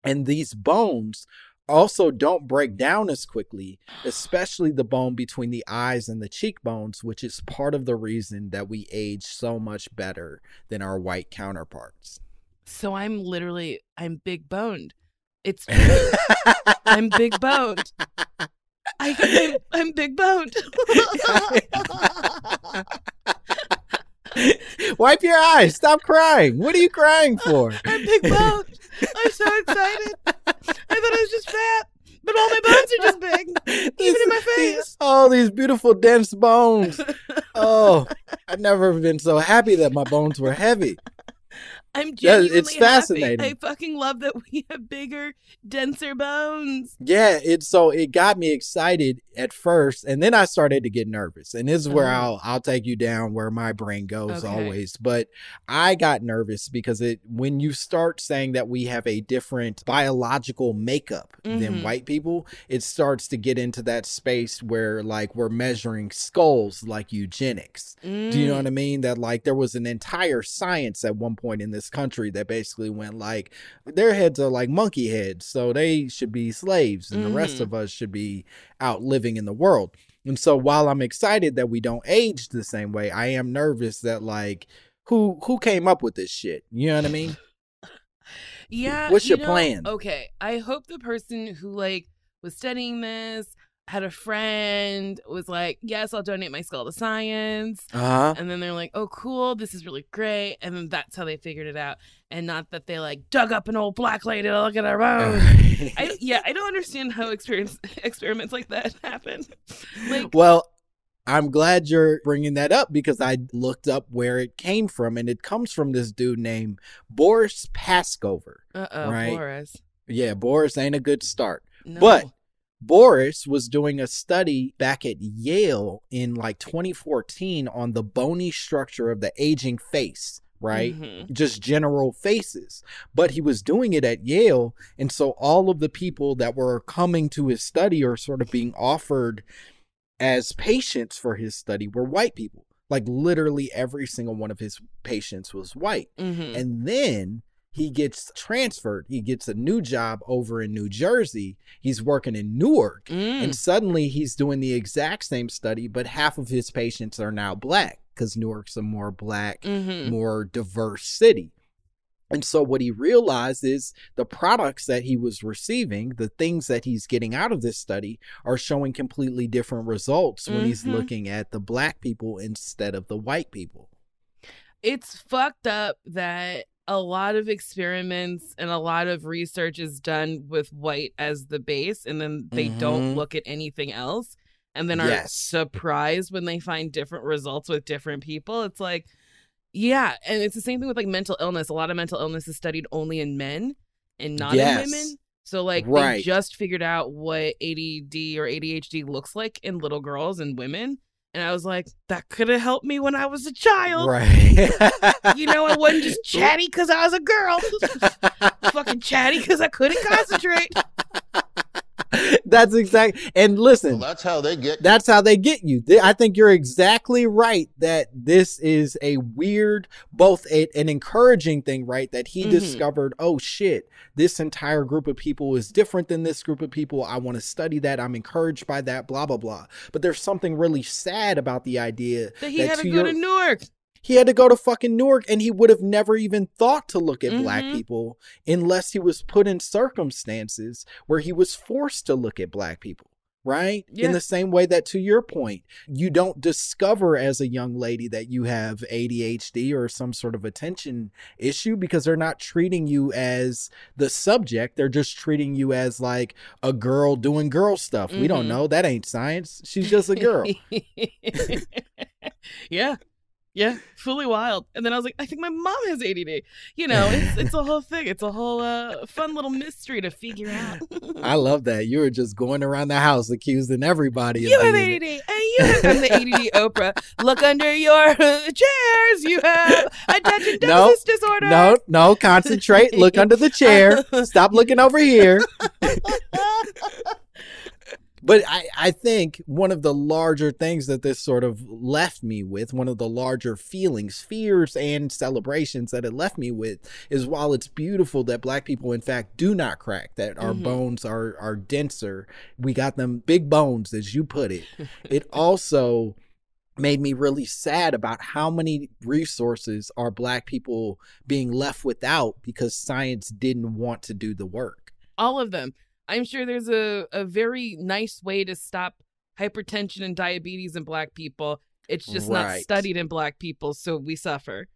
And these bones also don't break down as quickly, especially the bone between the eyes and the cheekbones, which is part of the reason that we age so much better than our white counterparts. so I'm literally I'm big boned. It's. (laughs) I'm big boned. (laughs) I, I'm, I'm big boned. (laughs) Wipe your eyes. Stop crying. What are you crying for? (laughs) I'm big boned. I'm so (laughs) excited. I thought I was just fat, but all my bones are just big, even in my face. All these beautiful dense bones. Oh, I've never been so happy that my bones were heavy. I'm Yeah, genuinely it's happy. fascinating. I fucking love that we have bigger, denser bones. Yeah, it so it got me excited at first, and then I started to get nervous. And this is where Oh. I'll I'll take you down where my brain goes Okay. always. But I got nervous because it when you start saying that we have a different biological makeup than Mhm. white people, it starts to get into that space where like we're measuring skulls like eugenics. Do you know Mm. what I mean? That like there was an entire science at one point in this country that basically went like their heads are like monkey heads, so they should be slaves, and the rest Mhm. of us should be out living in the world. And so while I'm excited that we don't age the same way, I am nervous that like who who came up with this shit? You know what I mean? (laughs) Yeah. What's you your know, plan? Okay. I hope the person who like was studying this had a friend was like, "Yes, I'll donate my skull to science." Uh-huh. And then they're like, "Oh, cool, this is really great." And then that's how they figured it out, and not that they like dug up an old black lady to look at her bones. (laughs) I, yeah, I don't understand how experience (laughs) experiments like that happen. Like, well, I'm glad you're bringing that up because I looked up where it came from, and it comes from this dude named Boris Paskhover. uh oh, right. Boris. Yeah, Boris ain't a good start. No. But Boris was doing a study back at Yale in like 2014 on the bony structure of the aging face, right? Mhm. Just general faces. But he was doing it at Yale. And so all of the people that were coming to his study or sort of being offered as patients for his study were white people. Like literally every single one of his patients was white. Mhm. And then he gets transferred. He gets a new job over in New Jersey. He's working in Newark. Mm. And suddenly he's doing the exact same study, but half of his patients are now black because Newark's a more black, Mhm. more diverse city. And so what he realized is the products that he was receiving, the things that he's getting out of this study are showing completely different results when he's Mhm. looking at the black people instead of the white people. it's fucked up that a lot of experiments and a lot of research is done with white as the base and then they Mhm. don't look at anything else and then are Yes. surprised when they find different results with different people it's like yeah and it's the same thing with like mental illness a lot of mental illness is studied only in men and not Yes. in women so like Right. they just figured out what ADD or ADHD looks like in little girls and women and I was like that could have helped me when I was a child Right. you know, I wasn't just (laughs) chatty because I was a girl. (laughs) Fucking chatty because I couldn't concentrate. (laughs) (laughs) That's exact. And listen, that's how they get. that's how they get you. I think you're exactly right that this is a weird, both a, an encouraging thing, right? That he Mhm. discovered, oh shit, this entire group of people is different than this group of people. I want to study that. I'm encouraged by that, blah, blah, blah. But there's something really sad about the idea That he had to to go your- to Newark. He had to go to fucking Newark and he would have never even thought to look at black Mhm. people unless he was put in circumstances where he was forced to look at black people. Right? Yeah. In the same way that, to your point, you don't discover as a young lady that you have ADHD or some sort of attention issue because they're not treating you as the subject. They're just treating you as like a girl doing girl stuff. We don't Mhm. know. That ain't science. She's just a girl. (laughs) yeah. Yeah, fully wild. And then I was like, I think my mom has ADD. You know, it's it's a whole thing. It's a whole uh, fun little mystery to figure out. (laughs) I love that. You were just going around the house accusing everybody you of have ADD, and you I'm the ADD (laughs) Oprah. Look under your (laughs) chairs. You have attention No, deficit disorder. No, no, concentrate. Look under the chair. Stop looking over here. But I, I think one of the larger things that this sort of left me with, one of the larger feelings, fears, and celebrations that it left me with is while it's beautiful that black people, in fact, do not crack, that our Mhm. bones are, are denser, we got them big bones, as you put it, it (laughs) also made me really sad about how many resources are black people being left without because science didn't want to do the work. All of them. I'm sure there's a, a very nice way to stop hypertension and diabetes in black people. It's just not studied in black people, so we suffer.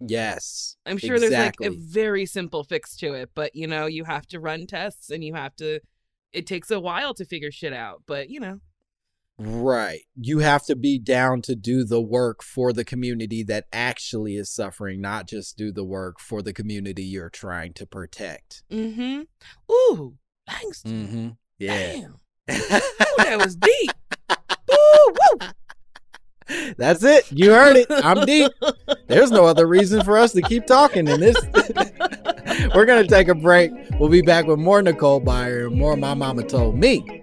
Yes. I'm sure there's like a very simple fix to it, but you know, you have to run tests and you have to it takes a while to figure shit out, but you know. Right. You have to be down to do the work for the community that actually is suffering, not just do the work for the community you're trying to protect. Mm Mhm. Ooh, thanks. Mm-hmm. Yeah. Damn. (laughs) Ooh, that was deep. Ooh, woo. That's it. You heard it. I'm deep. There's no other reason for us to keep talking in this. (laughs) We're going to take a break. We'll be back with more Nicole Byer and more My Mama Told Me.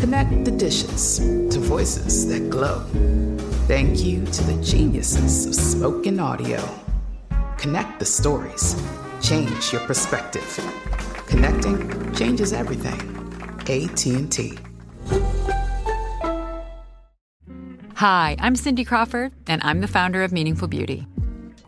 Connect the dishes to voices that glow. Thank you to the geniuses of spoken audio. Connect the stories. Change your perspective. Connecting changes everything. AT&T. Hi, I'm Cindy Crawford, and I'm the founder of Meaningful Beauty.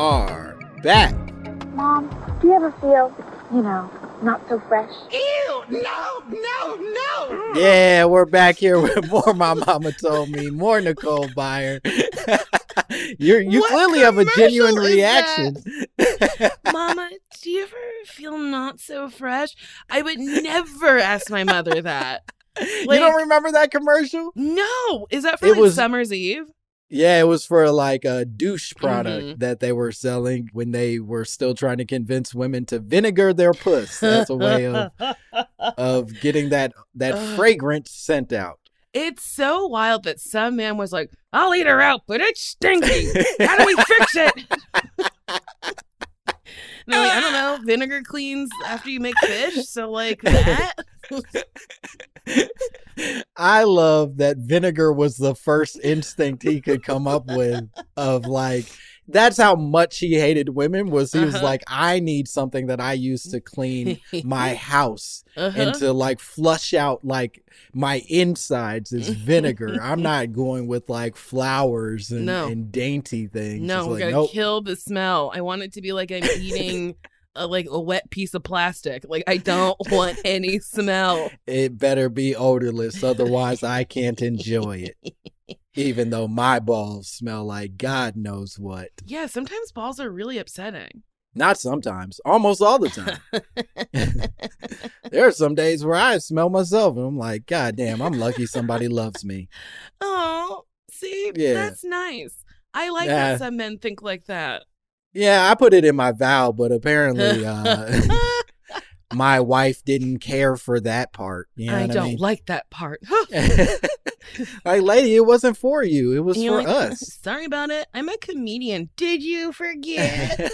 are back. Mom, do you ever feel, you know, not so fresh? Ew, no, no, no. Yeah, we're back here with (laughs) more My Mama Told Me, more Nicole Byer. (laughs) You're, you What clearly have a genuine reaction. (laughs) Mama, do you ever feel not so fresh? I would never ask my mother that. you Like- don't remember that commercial? No, is that for It like was- Summer's Eve? Yeah, it was for like a douche product Mhm. that they were selling when they were still trying to convince women to vinegar their puss. That's a way of (laughs) of getting that that fragrance sent out. It's so wild that some man was like, "I'll eat her out, but it's stinky. How do we fix it?" (laughs) Like, I don't know, vinegar cleans after you make fish, so like that. I love that vinegar was the first instinct he could come up with of like that's how much he hated women was he was Uh-huh. like I need something that I use to clean my (laughs) house Uh-huh. and to like flush out like my insides is vinegar. (laughs) I'm not going with like flowers and, No. and dainty things. No, It's we're like, gonna nope. kill the smell. I want it to be like I'm eating a, like a wet piece of plastic. Like I don't (laughs) want any smell. It better be odorless, otherwise I can't enjoy it. (laughs) Even though my balls smell like God knows what. Yeah, sometimes balls are really upsetting. Not sometimes, almost all the time. (laughs) there are some days where I smell myself and I'm like, God damn, I'm lucky somebody loves me. Oh, see, Yeah. that's nice. I like Yeah. that some men think like that. Yeah, I put it in my vow, but apparently (laughs) uh, (laughs) my wife didn't care for that part. You know I don't I mean? like that part. (laughs) like, lady, it wasn't for you. It was for like, us. Sorry about it. I'm a comedian. Did you forget?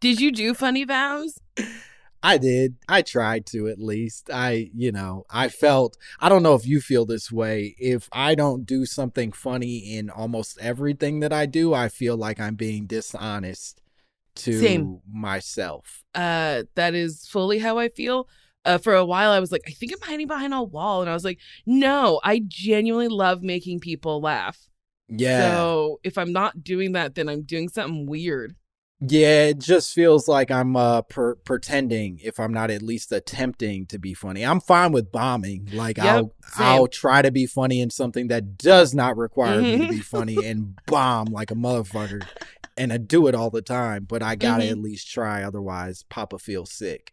Did you do funny vows? I did. I tried to at least. I, you know, I felt, I don't know if you feel this way. If I don't do something funny in almost everything that I do, I feel like I'm being dishonest to Same. myself. Uh, that is fully how I feel. Uh, for a while, I was like, I think I'm hiding behind a wall, and I was like, no, I genuinely love making people laugh. Yeah. So if I'm not doing that, then I'm doing something weird. Yeah, it just feels like I'm uh per- pretending if I'm not at least attempting to be funny. I'm fine with bombing. Like Yep, I'll same. I'll try to be funny in something that does not require me to be funny and bomb like a motherfucker. And I do it all the time, but I got to Mhm. at least try otherwise Papa feels sick.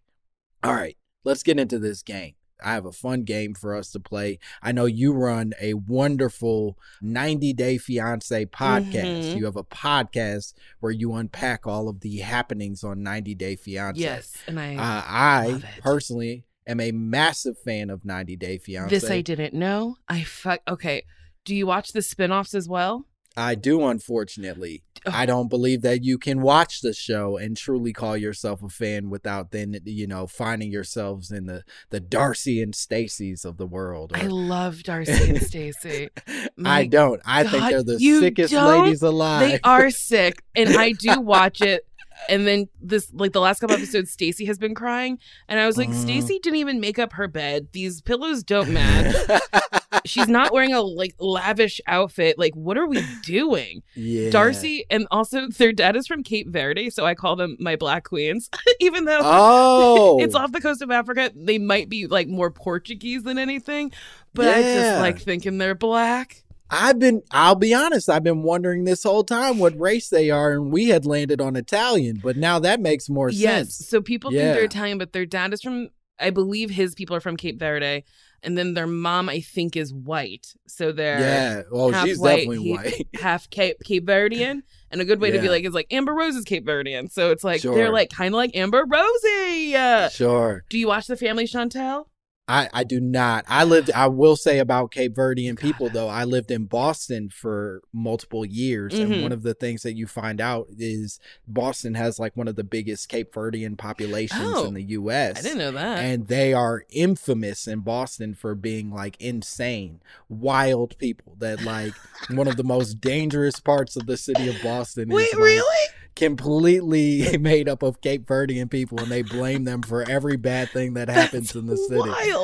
All right, let's get into this game. I have a fun game for us to play. I know you run a wonderful 90 Day Fiance podcast. Mhm. You have a podcast where you unpack all of the happenings on 90 Day Fiance. Yes, and I Uh, I personally am a massive fan of 90 Day Fiance. this I didn't know. I fuck. Okay, do you watch the spin-offs as well? I do, unfortunately. I don't believe that you can watch the show and truly call yourself a fan without then, you know, finding yourselves in the the Darcey and Stacey's of the world. I or- love Darcey and (laughs) Stacey. I don't. I think they're the sickest don't? ladies alive. They are sick, and I do (laughs) watch it. And then this, like the last couple episodes, Stacey has been crying, and I was like, Mhm. Stacey didn't even make up her bed. These pillows don't match. (laughs) She's not wearing a like lavish outfit. Like, what are we doing? Yeah. Darcey, and also their dad is from Cape Verde, so I call them my black queens, (laughs) even though Oh. (laughs) it's off the coast of Africa. They might be like more Portuguese than anything, but I just like thinking they're black. I've been, I'll be honest, I've been wondering this whole time what race they are, and we had landed on Italian, but now that makes more Yes. sense. So people Yeah. think they're Italian, but their dad is from, I believe his people are from Cape Verde. And then their mom, I think, is white. So they're Yeah. Oh, half she's white, definitely he- white. (laughs) half Cape Cape Verdean. And a good way to be like is like Amber Rose is Cape Verdean. So it's like Sure. they're like kind of like Amber Rosie. Sure. Do you watch the Family Chantel? I, I do not. I lived, I (sighs) will say about Cape Verdean people, though, I lived in Boston for multiple years. Mhm. And one of the things that you find out is Boston has like one of the biggest Cape Verdean populations Oh, in the U.S. I didn't know that. And they are infamous in Boston for being like insane, wild people that like one of the most dangerous parts of the city of Boston Wait, is like, really? completely (laughs) made up of Cape Verdean people and they blame them for every bad thing that happens in the city. Wild.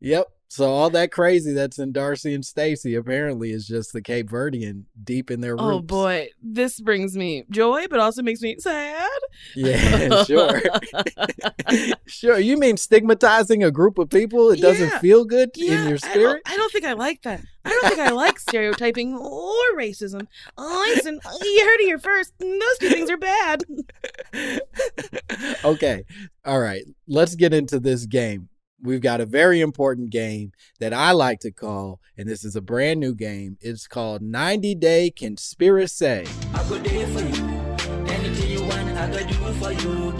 Yep. So all that crazy that's in Darcey and Stacey apparently is just the Cape Verdean deep in their oh, roots. Oh boy, this brings me joy, but also makes me sad. Yeah, (laughs) sure. (laughs) sure. You mean stigmatizing a group of people? It doesn't feel good Yeah, in your I don't, spirit? I don't think I like that. I don't think I like (laughs) stereotyping or racism. Listen, you heard it here first. Those two things are bad. okay. All right. Let's get into this game. We've got a very important game that I like to call, and this is a brand new game. It's called 90 Day Conspiracy. I go there for you. Anything you want, I go do it for you, girl.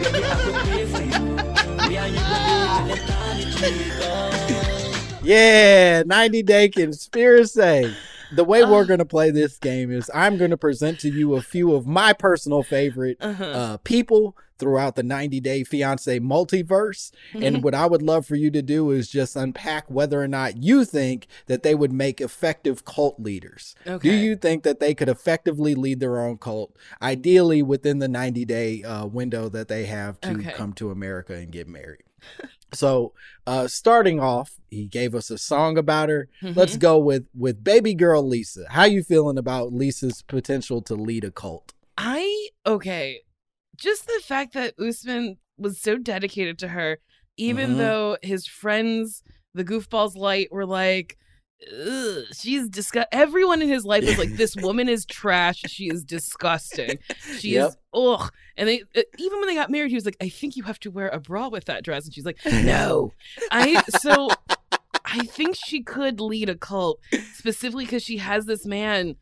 Baby, I go pray for you. Me and you go live in eternity, girl. Yeah, 90 Day Conspiracy. The way we're going to play this game is I'm going to present to you a few of my personal favorite Uh-huh. uh, people throughout the 90 Day Fiance multiverse. And what I would love for you to do is just unpack whether or not you think that they would make effective cult leaders. Do you think that they could effectively lead their own cult, ideally within the 90 day uh, window that they have to Okay. come to America and get married? So, uh, starting off, he gave us a song about her. Let's Mhm. go with with baby girl Lisa. How you feeling about Lisa's potential to lead a cult? I okay. Just the fact that Usman was so dedicated to her, even Mhm. though his friends, the goofballs light, were like, she's disgust. Everyone in his life was like, "This (laughs) woman is trash. She is disgusting. She Yep. is ugh." And they even when they got married, he was like, "I think you have to wear a bra with that dress," and she's like, "No." I so (laughs) I think she could lead a cult specifically because she has this man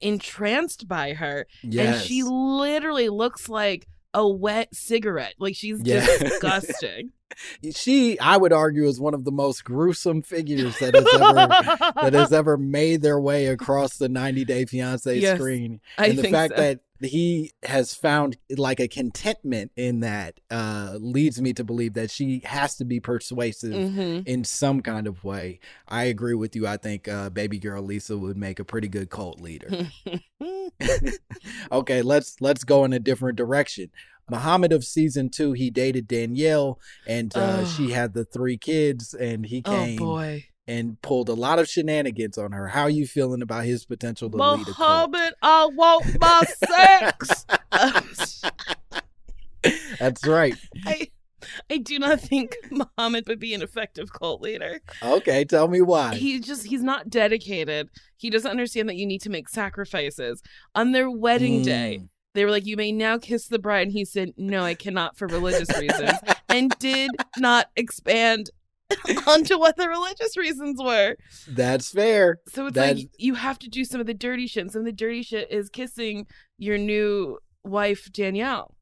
entranced by her, and she literally looks like a wet cigarette. Like she's Yeah. (laughs) disgusting. She, I would argue, is one of the most gruesome figures that has ever that has (laughs) ever made their way across the 90 Day Fiance Yes, screen. I and the think fact so. that he has found like a contentment in that uh leads me to believe that she has to be persuasive Mhm. in some kind of way. I agree with you. I think uh baby girl Lisa would make a pretty good cult leader. (laughs) (laughs) okay, let's let's go in a different direction. Muhammad of season two, he dated Danielle, and uh, Ugh. she had the three kids, and he came. Oh, came boy. And pulled a lot of shenanigans on her. How are you feeling about his potential to lead a cult? Muhammad, I want my sex. (laughs) That's right. I, I do not think Muhammad would be an effective cult leader. Okay, tell me why. He just he's not dedicated. He doesn't understand that you need to make sacrifices. On their wedding day, Mm. they were like, "You may now kiss the bride," and he said, "No, I cannot for religious reasons," and did not expand (laughs) onto what the religious reasons were. That's fair. So it's like you have to do some of the dirty shit. and Some of the dirty shit is kissing your new wife Danielle.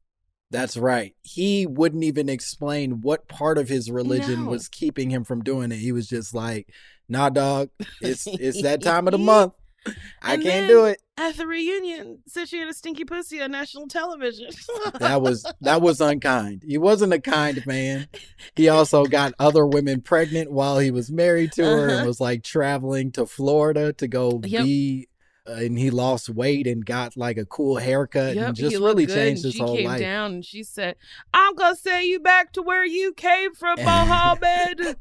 That's right. He wouldn't even explain what part of his religion No. was keeping him from doing it. He was just like, "Nah, dog, it's it's that time of the (laughs) month. (laughs) I And can't do it." At the reunion, said she had a stinky pussy on national television. (laughs) That was that was unkind. He wasn't a kind man. He also got other women pregnant while he was married to her and Uh-huh. was like traveling to Florida to go Yep. be. Uh, and he lost weight and got like a cool haircut Yep, and just really good, changed his whole came life. down and she said, "I'm gonna send you back to where you came from, (laughs) Mohammed."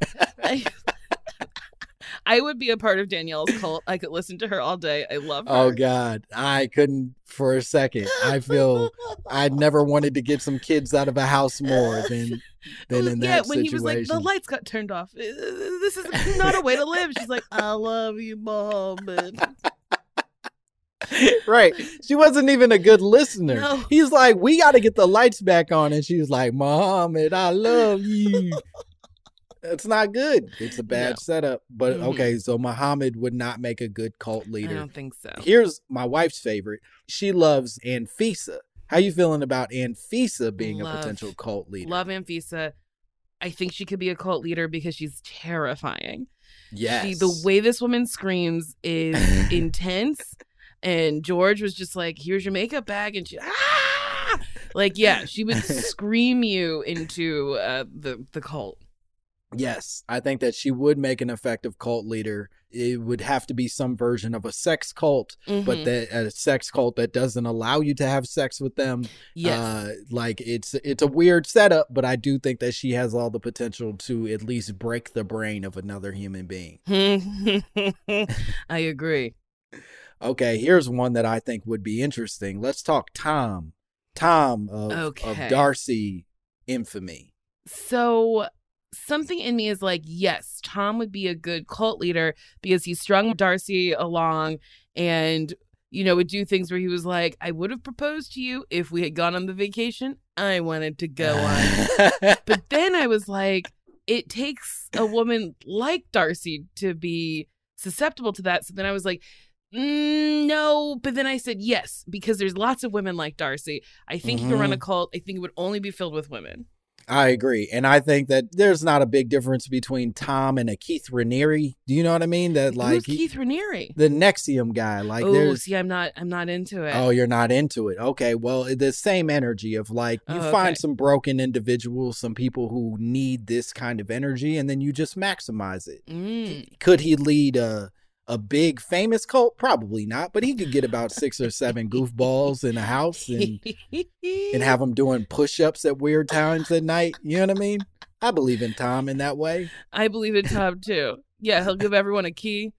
I, would be a part of Danielle's cult. I could listen to her all day. I love her. Oh God, I couldn't for a second. I (laughs) feel I never wanted to get some kids out of a house more than than in yeah, that when he situation. was like, "The lights got turned off. Uh, This is not a way to live." She's like, "I love you, Mohammed." (laughs) right. She wasn't even a good listener. No. He's like, we got to get the lights back on. And she was like, and I love you. (laughs) That's not good. It's a bad No. setup. But Mhm. okay, so Muhammad would not make a good cult leader. I don't think so. Here's my wife's favorite. She loves Anfisa. How you feeling about Anfisa being Love- a potential cult leader? Love Anfisa. I think she could be a cult leader because she's terrifying. Yes. She, the way this woman screams is (laughs) intense. And George was just like, "Here's your makeup bag," and she, ah! like, yeah, she would (laughs) scream you into uh, the the cult. Yes, I think that she would make an effective cult leader. It would have to be some version of a sex cult, but Mhm. that a sex cult that doesn't allow you to have sex with them. Yes. Uh, like it's it's a weird setup, but I do think that she has all the potential to at least break the brain of another human being. (laughs) I agree. Okay, here's one that I think would be interesting. Let's talk Tom. Tom of, Okay. of Darcey infamy. So something in me is like, yes, Tom would be a good cult leader because he strung Darcey along and you know would do things where he was like, I would have proposed to you if we had gone on the vacation I wanted to go on. (laughs) but then I was like, it takes a woman like Darcey to be susceptible to that. So then I was like, mm, no. But then I said yes because there's lots of women like Darcey. I think he could run a Mhm. cult. I think it would only be filled with women. I agree. And I think that there's not a big difference between Tom and a Keith Raniere. Do you know what I mean? That like Who's Keith Raniere? the NXIVM guy. Like oh, see, I'm not. I'm not into it. Oh, you're not into it. Okay. Well, the same energy of like you Oh, find okay. some broken individuals, some people who need this kind of energy, and then you just maximize it. Mm. Could he lead a a big famous cult? Probably not, but he could get about six or seven goofballs in a house and and have them doing push-ups at weird times at night. You know what I mean? I believe in Tom in that way. I believe in Tom too. Yeah, he'll give everyone a key.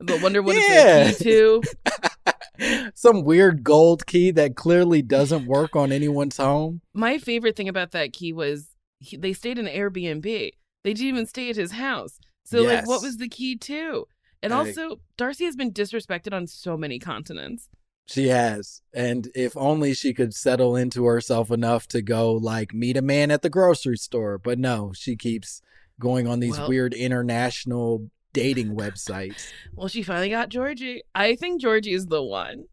But wonder what Yeah. it's a key to. (laughs) Some weird gold key that clearly doesn't work on anyone's home. My favorite thing about that key was he, they stayed in an Airbnb. They didn't even stay at his house. So like, what was the key to? And also, Darcey has been disrespected on so many continents. She has. And if only she could settle into herself enough to go like meet a man at the grocery store. But no, she keeps going on these Well- weird international dating (laughs) websites. Well, she finally got Georgi. I think Georgi is the one.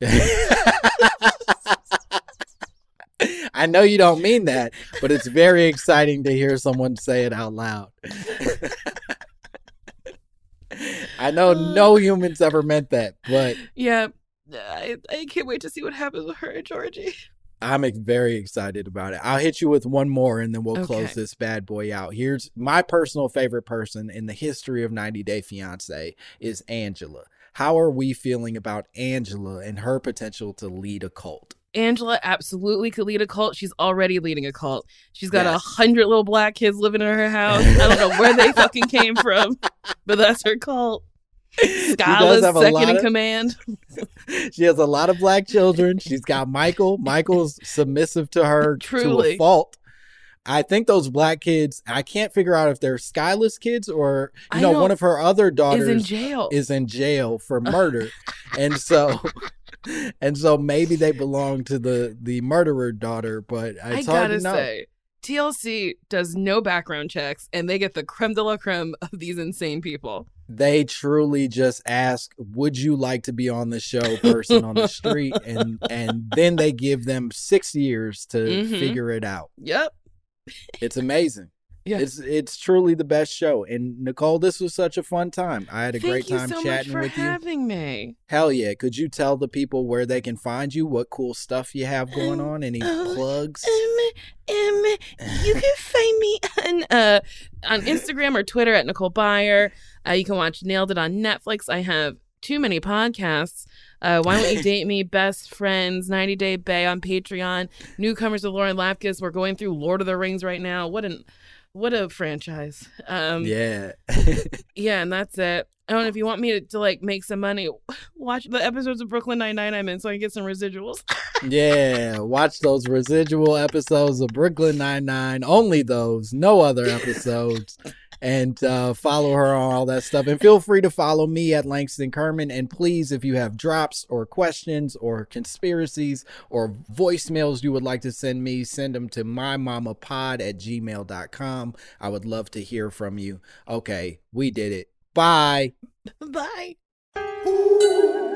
(laughs) I know you don't mean that, but it's very exciting to hear someone say it out loud. (laughs) I know no uh, humans ever meant that, but Yeah, I, I can't wait to see what happens with her and Georgi. I'm very excited about it. I'll hit you with one more and then we'll close this bad boy out. Here's my personal favorite person in the history of 90 Day Fiance is Angela. How are we feeling about Angela and her potential to lead a cult? Angela absolutely could lead a cult. She's already leading a cult. She's got a Yes. hundred little black kids living in her house. I don't know where they fucking came from, (laughs) but that's her cult. Skyla's second in of- command. (laughs) She has a lot of black children. She's got Michael. Michael's submissive to her to a fault. I think those black kids, I can't figure out if they're Skyla's kids or you know, know. one of her other daughters Is in jail. is in jail for (laughs) murder. and so and so maybe they (laughs) belong to the the murderer daughter, but I gotta to know. say, TLC does no background checks, and they get the creme de la creme of these insane people. They truly just ask, "Would you like to be on the show?" Person on the street, (laughs) and and then they give them six years to Mhm. figure it out. Yep. It's amazing. Yeah. It's it's truly the best show. And Nicole, this was such a fun time. I had a Thank great you time so much chatting for with having me. Hell yeah. Could you tell the people where they can find you? What cool stuff you have going on? Any oh, plugs? Um, um, you can (laughs) find me on uh on Instagram or Twitter at Nicole Byer. Uh, you can watch Nailed It on Netflix. I have too many podcasts. Uh, Why Won't You Date Me? Best Friends, 90 Day Bay on Patreon. Newcomers with Lauren Lapkus. We're going through Lord of the Rings right now. What an what a franchise. Um, yeah. (laughs) yeah, and that's it. I don't know if you want me to, to like make some money. (laughs) Watch the episodes of Brooklyn Nine Nine I'm in, so I can get some residuals. (laughs) yeah. Watch those residual episodes of Brooklyn Nine Nine. Only those. No other episodes. And uh, follow her on all that stuff. And feel free to follow me at Langston Kerman. And please, if you have drops or questions or conspiracies or voicemails you would like to send me, send them to mymamapod at gmail.com. I would love to hear from you. Okay, we did it. Bye. (laughs) Bye. Microchips